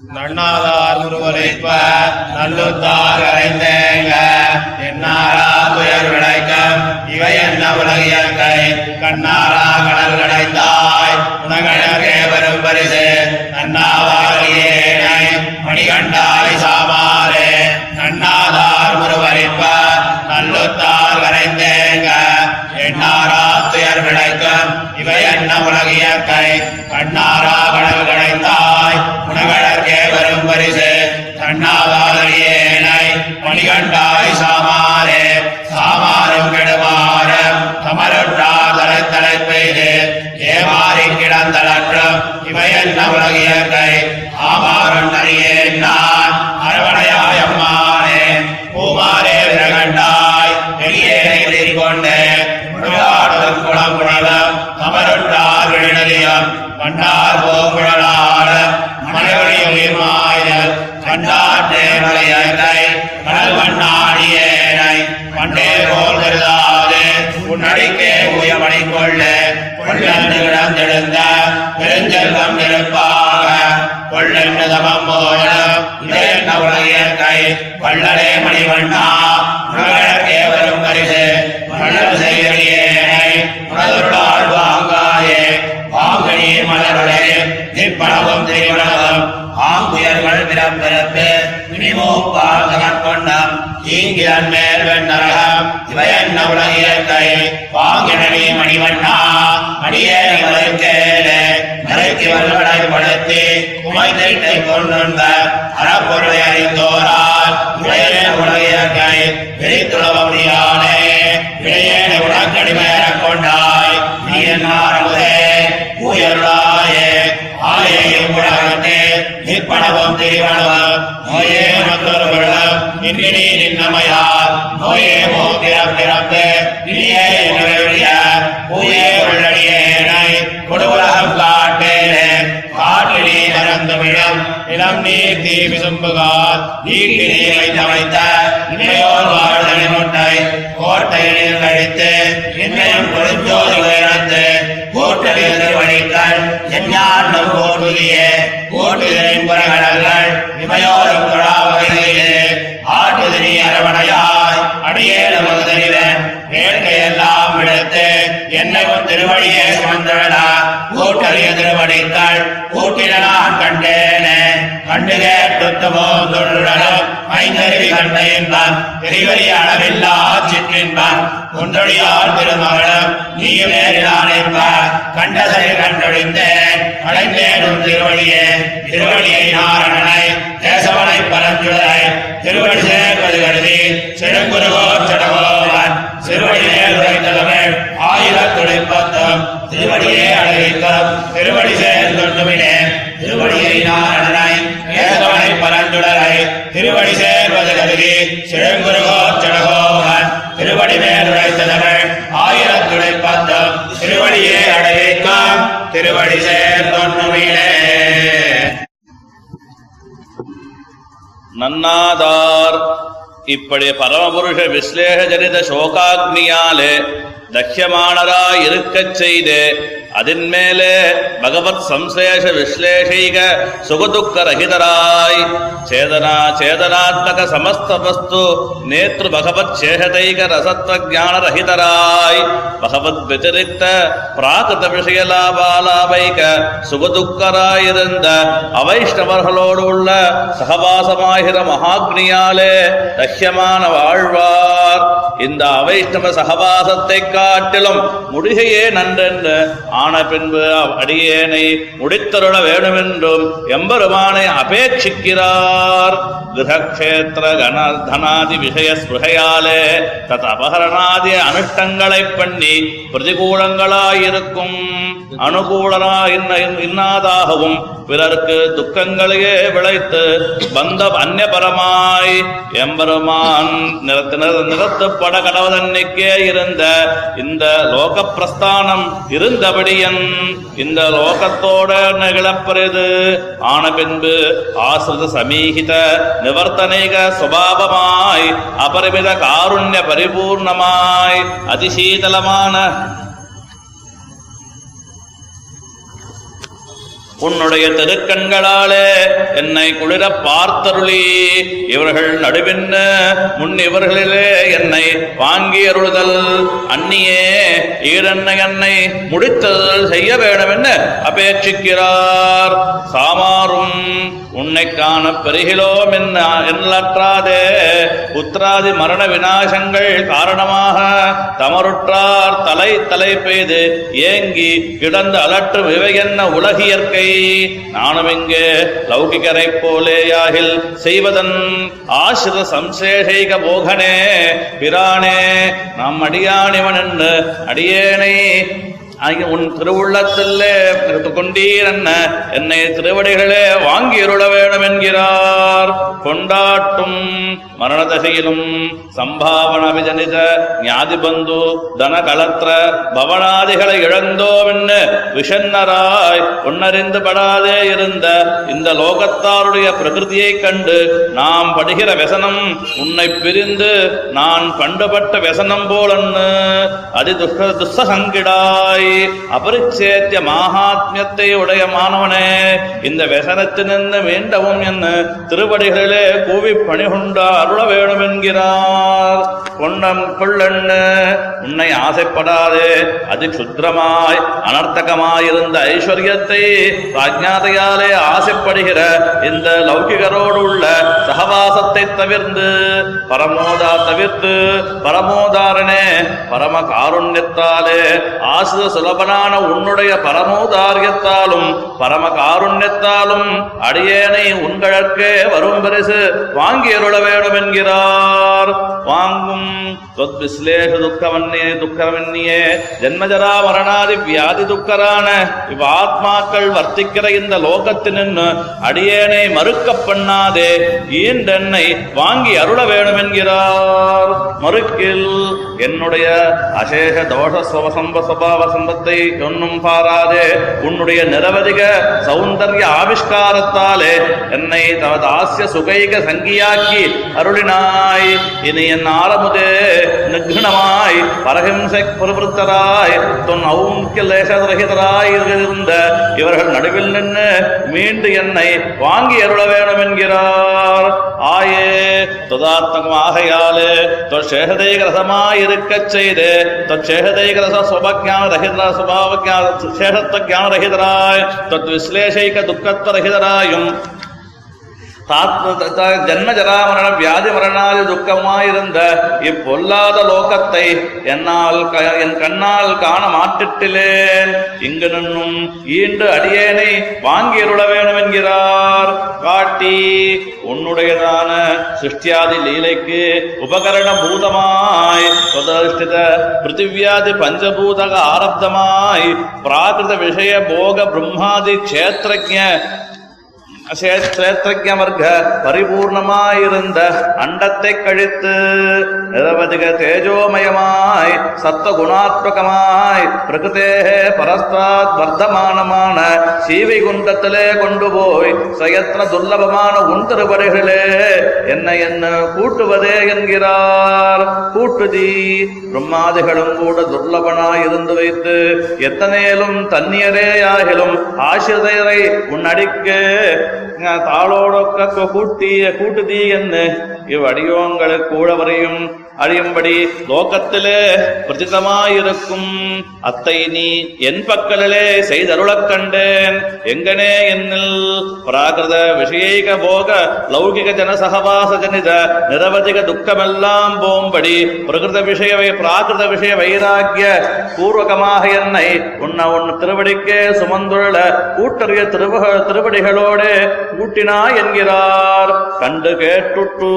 நன்னாதார் முருவரைப்ப நல்லுத்தார் அறைந்தேங்க. என்னாரா துயர் விளைக்கம் இவை என்ன உலகியற்கை கண்ணாரா கடல் கடைந்தாய் உனகழகே வரும் பரிசு. நன்னாவாரியே மணிகண்டாய் சாமாரே நன்னாதார் முருவரைப்ப நல்லுத்தார் அறைந்தேங்க என்னாரா துயர் விளைக்கம் இவை என்ன உலகியற்கை கண்ணாரா கடல் கடைந்தாய் உணகழற்கே வரும் பரிசு தன்னாவாதலியேனை மணிகண்டாய் சாமாரே சாமாரும் கெடுமாறம் தமருற்றார் தலை தலை பெய்து ஏமாறி கிடந்தலற்றும் இவை என்ன உலகியற்கை? ஆமாறும் அறியேன் நான் உன்னடிக்கே உயமணி கொள்ள கொள்ளன்று கிடந்தெழுந்த பெருஞ்செல்வம் நெருப்பாக கொள்ளென்று தமம் போல உலகியற்கை வள்ளலே மணிவண்ணா உலகே வரும் பரிசு வள்ளல் செய்யறியேனை உணதுள்ளாள் வாங்காயே வாங்கனி மலருளே நிற்பளவும் திரிவளவும் ஆங்குயர்கள் பிறப்பிறப்பு ஈங்கிலன் மேல் வெண்ணரகம் இவை என்ன உலகியற்கை மணிவண்ணா மணியே மலைக்கேலே மலைக்கு வல்லவடை படுத்தி உமைத்தை கொண்டுண்ட அறப்பொருளை அறிந்தோரால் உலகியற்கை விரித்துளவ முடியானே வெள்ளம் இன்றி நின்னமையால் நோயே மோதிரம் பிறப்பு இனியே நிறைய பூயே உள்ளடியேனை கொடுவுலகம் காட்டேனே. காட்டினே மறந்துவிடும் இளம் நீர் தீ விசும்புகால் நீட்டி நீர் வைத்த வைத்த வாழ்தலை முட்டை கோட்டை கழித்து இன்னையும் கொடுஞ்சோதி உயரத்து கூட்டலில் திருவடிகள் எஞ்ஞானம் புறகடல்கள் இமையோரும் வழியே சுமந்தழலா கூட்டலிய திருவடிகள் கூட்டின நான் கண்டேனே. கண்டு கேட்டுமோ தொழுடலும் ஐந்தருவி கண்ட இன்பம் பெரியவரிய அளவில்லா சிற்றின்பான். குன்றொழியார் திருமகளும். நீ நேரிலான் என்ப கண்டதை கண்டொழிந்தேன். அடைந்தேனும் திருவழியே திருவழியை நாரணனை. தேசவனை பரஞ்சுடரை திருவடி சேர்வது கருதி. செடுங்குருகோ செடகோவன். சிறுவடியே உரைத்தவர்கள் ஆயிரத்துடைப்பத்தும் திருவடியே அழகிக்கும் திருவடி சேர்ந்தொண்டுமினே திருவடியை நாரணனாய் ஏதவனை பரஞ்சுடரை திருவடி சேர்வது கருதி சிழங்குருகோ செடகோவன் திருவடி மேல் உரைத்தவர்கள் ஆயிரத்துடைப்பத்தும் திருவடியே அழகிக்கும் திருவடி சேர்ந்தொண்டுமினே நன்னாதார். இப்படி பரமபுருஷ விஸ்லேஷ ஜனித சோகாக்னியாலே தஹ்யமானராய் இருக்கச் செய்து அதன் மேலே பகவத் சம்சேஷ விஸ்லேஷைக சுகதுக்க ரகிதராய் சேதனா சேதனாத்மக சமஸ்த வஸ்து நேத்ரு பகவத் சேஷதைக ரசத்வ ஜான ரஹிதராய் பகவத் வத்திரிக்த பிராகிருத விஷய லாபாலாபைக சுகதுக்கராயிருந்த அவைஷ்ணவர்களோடு உள்ள சகவாசமாகிற மகாக்னியாலே தஹ்யமான வாழ்வார். இந்த அவைஷ்ணவ சகவாசத்தை காட்டிலும் முடிகையே நன்றென்று ஆன பின்பு அடியேனை முடித்தருள வேண்டுமென்றும் எம்பெருமானை அபேட்சிக்கிறார். கிரகக்ஷேத்திர கணதனாதி விஷய ஸ்பிருகையாலே தத் அபகரணாதி அனுஷ்டங்களை பண்ணி பிரதிகூலங்களாயிருக்கும். அனுகூலனா இன்ன இன்னாதாகவும் பிறர்க்கு துக்கங்களையே விளைத்து பந்த அந்நியபரமாய் எம்பெருமான் நிறத்து நிற- நிறுத்தப்பட இருந்த இந்த லோக பிரஸ்தானம் இருந்தபடியன் இந்த லோகத்தோட நிகழப்பரிது. ஆன பின்பு ஆசிரித சமீகித நிவர்த்தனைக சுபாவமாய் அபரிமித காருண்ய பரிபூர்ணமாய் அதிசீதலமான உன்னுடைய திருக்கண்களாலே என்னை குளிர பார்த்தருளி. இவர்கள் நடுவின்ன முன் இவர்களிலே என்னை வாங்கி அருளுதல். அந்நியே ஈரன்னை என்னை முடித்தல் செய்ய வேண்டும் என்று அபேட்சிக்கிறார். சாமாரும் உன்னை காண பெருகிலோம் என்னற்றாதே புத்திராதி மரண விநாசங்கள் காரணமாக தமருற்றார் தலை தலை பெய்து ஏங்கி கிடந்து அலற்றும் இவை என்ன உலகியற்கை. நானும் இங்கு லௌகிகரை போலேயாகில் செய்வதன் ஆசிர சம்சேஷைக போகனே பிரானே நாம் அடியானிவன் என்று அடியேனை அங்கே உன் திருவுள்ளத்தில் பிரித்து கொண்டீர் என்ன என்னை திருவடிகளே வாங்கி இருள வேணும் என்கிறார் கொண்டாட்டும் மரண தசையிலும் சம்பாவன விஜனித ஞாதி பந்து தன கலத்திர பவனாதிகளை இழந்தோவென்னு விஷன்னராய் உன்னறிந்து படாதே இருந்த இந்த லோகத்தாருடைய பிரகிருதியைக் கண்டு நாம் படுகிற விசனம் உன்னை பிரிந்து நான் பண்டுபட்ட விசனம் போலன்னு. அதி துஷ்ட துஷ்டசங்கிடாய் അപരിച്ഛേദ്യ മാഹാത്മ്യത്തെ ഉടയ മാനവനെ ഇന്ന് വ്യസനത്തിൽ നിന്ന് വീണ്ടവും എന്ന് തിരുവടികളിലെ കൂവി പണികൊണ്ട് അരുള വേണമെങ്കിലാർ കൊണ്ണം കൊള്ളണ്ണ് ഉണ്ണെ ആശപ്പെടാതെ അതിക്ഷുദ്രമായി അനർത്ഥകമായിരുന്ന ഐശ്വര്യത്തെ പ്രാജ്ഞാതയാലെ ആശപ്പെടുകിற இந்த லௌகிகரோடு உள்ள சகவாசத்தை தவிர்ந்து பரமோதா தவிர்த்து பரமோதாரனே பரம காருண்யத்தாலே ஆசிர சுலபனான உன்னுடைய பரமோதாரியத்தாலும் பரம காருண்யத்தாலும் அடியேனை உங்களுக்கே வரும் பரிசு. வாங்கி அருள வேண்டும் என்கிறார் வாங்கும் தொத்விஸ்லேஷ துக்கவன்னியே துக்கவன்னியே ஜன்மஜரா மரணாதி வியாதி துக்கரான இவ் ஆத்மாக்கள் வர்த்திக்கிற இந்த லோகத்தினின்னு அடியேனை மறுக்க பண்ணாதே. ஈண்டென்னை வாங்கி அருள வேணும் என்கிறார் மறுக்கில் என்னுடைய அசேஷ தோஷ சுவசம்ப சுபாவசம்ப சம்பத்தை ஒன்னும் பாராதே. உன்னுடைய நிரவதிக சௌந்தர்ய ஆவிஷ்காரத்தாலே என்னை தவ தாசிய சுகைக சங்கியாக்கி அருளினாய். இனி என் ஆரமுதே நிக்னமாய் பரஹிம்சை புரவருத்தராய் தொன் ஔங்கிய லேசரகிதராய் இருந்த இவர்கள் நடுவில் நின்று மீண்டு என்னை வாங்கி அருள வேணும் என்கிறார் ஆயே துதாத்மகமாகையாலே தொஷேகதைகரசமாயிருக்கச் செய்து தொச்சேகதைகரச சுபஜான ரஹிதரா சுபாவ சேஷத்துவ ஜான ரஹிதராய் தொத் விஸ்லேஷைக துக்கத்துவ ரஹிதராயும் ஜன்ம ஜராமரண வியாதி மரணாதி துக்கமாயிருந்த இப்பொல்லாத லோகத்தை என்னால் என் கண்ணால் காண மாட்டிட்டிலேன் இங்கு நின்னும் ஈண்டு அடியேனை வாங்கி அருள வேணும் என்கிறார் காட்டி உன்னுடையதான சிருஷ்டியாதி லீலைக்கு உபகரண பூதமாய் சுதர்ஷ்டித பிருத்திவியாதி பஞ்சபூதக ஆரப்தமாய் பிராகிருத விஷய போக பிரம்மாதி கஷேத்திரஜ கஷேத்திரஜ பரிபூர்ணமாயிருந்த அண்டத்தை கழித்து நிரவதிக தேஜோமயமாய் சத்வகுணாத்மகமாய் பிரகிருதே பரஸ்தாத் வர்த்தமானமான சீவை குண்டத்திலே கொண்டு போய் சயத்ன துர்லபமான உன் திருவடிகளே என்ன என்ன கூட்டுவதே என்கிறார். கூட்டுதி பிரம்மாதிகளும் கூட துர்லபனாய் இருந்து வைத்து எத்தனேலும் தன்னியரேயாகிலும் ஆசிரியரை உன் அடிக்கு தாளோடொக்க கூட்டிய கூட்டுதி என்று இவ்வடியோங்களுக்கு கூழவரையும் அழியும்படி லோகத்திலே பிரதிதமாயிருக்கும் அத்தை நீ என் பக்கலிலே செய்தருளக் கண்டேன். எங்கனே என்னில் பிராகிருத விஷயக போக லௌகிக ஜனசகவாச ஜனித நிரவதிக துக்கமெல்லாம் போம்படி பிரகிருத விஷய பிராகிருத விஷய வைராக்கிய பூர்வகமாக என்னை உன்ன உன் திருவடிக்கே சுமந்துள்ள கூட்டறிய திருவ திருவடிகளோடு கூட்டினா என்கிறார். கண்டு கேட்டுட்டு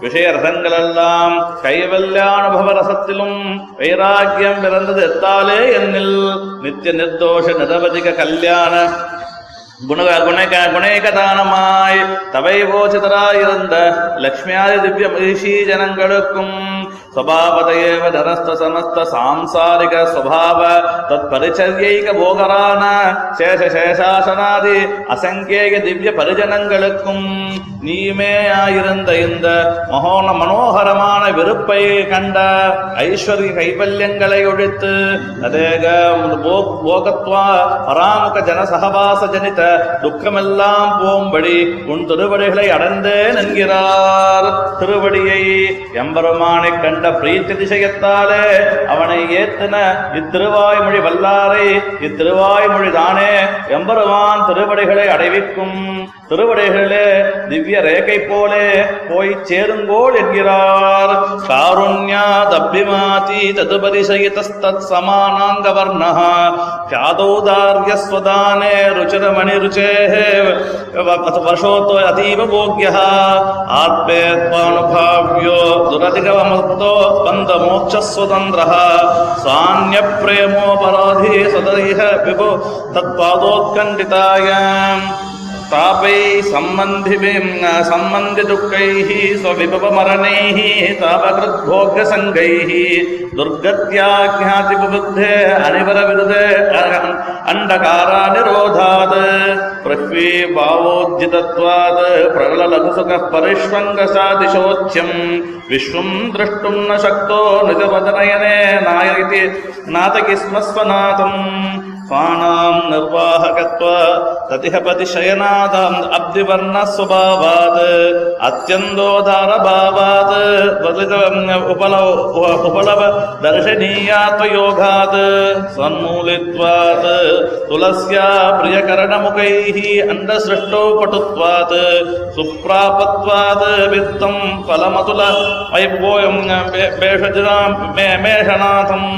விஷய ரசங்களெல்லாம் கை ரசத்திலும் வைராக்கியம் பிறந்தது எத்தாலே என்னில் நித்திய நிர்தோஷ நிரவதிக கல்யாண குண குணக குணேகதானமாய் தவைவோசிதராயிருந்த லக்ஷ்மியாதி திவ்ய மகிஷி ஜனங்களுக்கும் ஸ்வபாவதேவ தரஸ்த சமஸ்த சாம்சாரிக ஸ்வபாவ தத் பரிச்சரியைக போகரான சேஷ சேஷாசனாதி அசங்கேய திவ்ய பரிஜனங்களுக்கும் நீமே ஆயிருந்த இந்த மகோன மனோகரமான விருப்பை கண்ட ஐஸ்வர்ய கைவல்யங்களை ஒழித்து அதேக போகத்வா பராமுக ஜன சகவாச ஜனித துக்கமெல்லாம் போம்படி உன் திருவடிகளை அடைந்தேன் என்கிறார் திருவடியை எம்பெருமானை கண்ட பிரீத்தி திசையத்தாலே அவனை ஏத்தின இத்திருவாய்மொழி வல்லாரை இத்திருவாய்மொழி தானே எம்பெருமான் திருவடிகளை அடைவிக்கும் திருவடிகளே திவ்ய ரேகை போலே போய் சேருங்கோள் என்கிறார் காருண்யா தப்பிமாதி ததுபரிசயிதஸ்தத் சமானாங்க வர்ணः ख्यादौदार्यस्वदाने रुचिरमणिरुचेः वर्षोत्तो अतीव भोग्यः आत्मेत्वानुभाव्यो ರತಿಗವಮುಕ್ತೋ ಬಂದ ಮೋಕ್ಷ ಸ್ವತಂತ್ರ ಸ್ವಾನ್ಯ ಪ್ರೇಮೋಪರಾಧಿ ಸದೈಹ ವಿಭು ತತ್ಪಾದೋತ್ಕಂಡಿತಾಯ तापै सम्बन्धिभिम् सम्बन्धिदुःखैः स्वविभवमरणैः तापकृद्भोग्यसङ्गैः दुर्गत्याज्ञातिबुद्धे अनिवरविरुदे अण्डकारानिरोधात् पृथ्वी भावोज्जितत्वात् प्रबललघुसुखः परिष्वङ्गसादिशोच्यम् विश्वम् द्रष्टुम् न शक्तो निजवदनयने नाय इति नातकि स्म स्वनाथम् பாணாம் நிர்வாகத்வா சதிகபதிசயநாதாம் அப்திவர்ணஸ்வபாவாத் அத்தியந்தோதாரபாவாத் உபல உபலவ தர்ஷனீயாத்வயோகாத் சன்மூலித்வாத் துளஸ்யா பிரியகரணமுகைः அண்டசிருஷ்டோ பட்டுத்வாத் சுப்ராபத்வாத் வித்தம் பலமதுல பைப்போயம் மேஷநாதம்.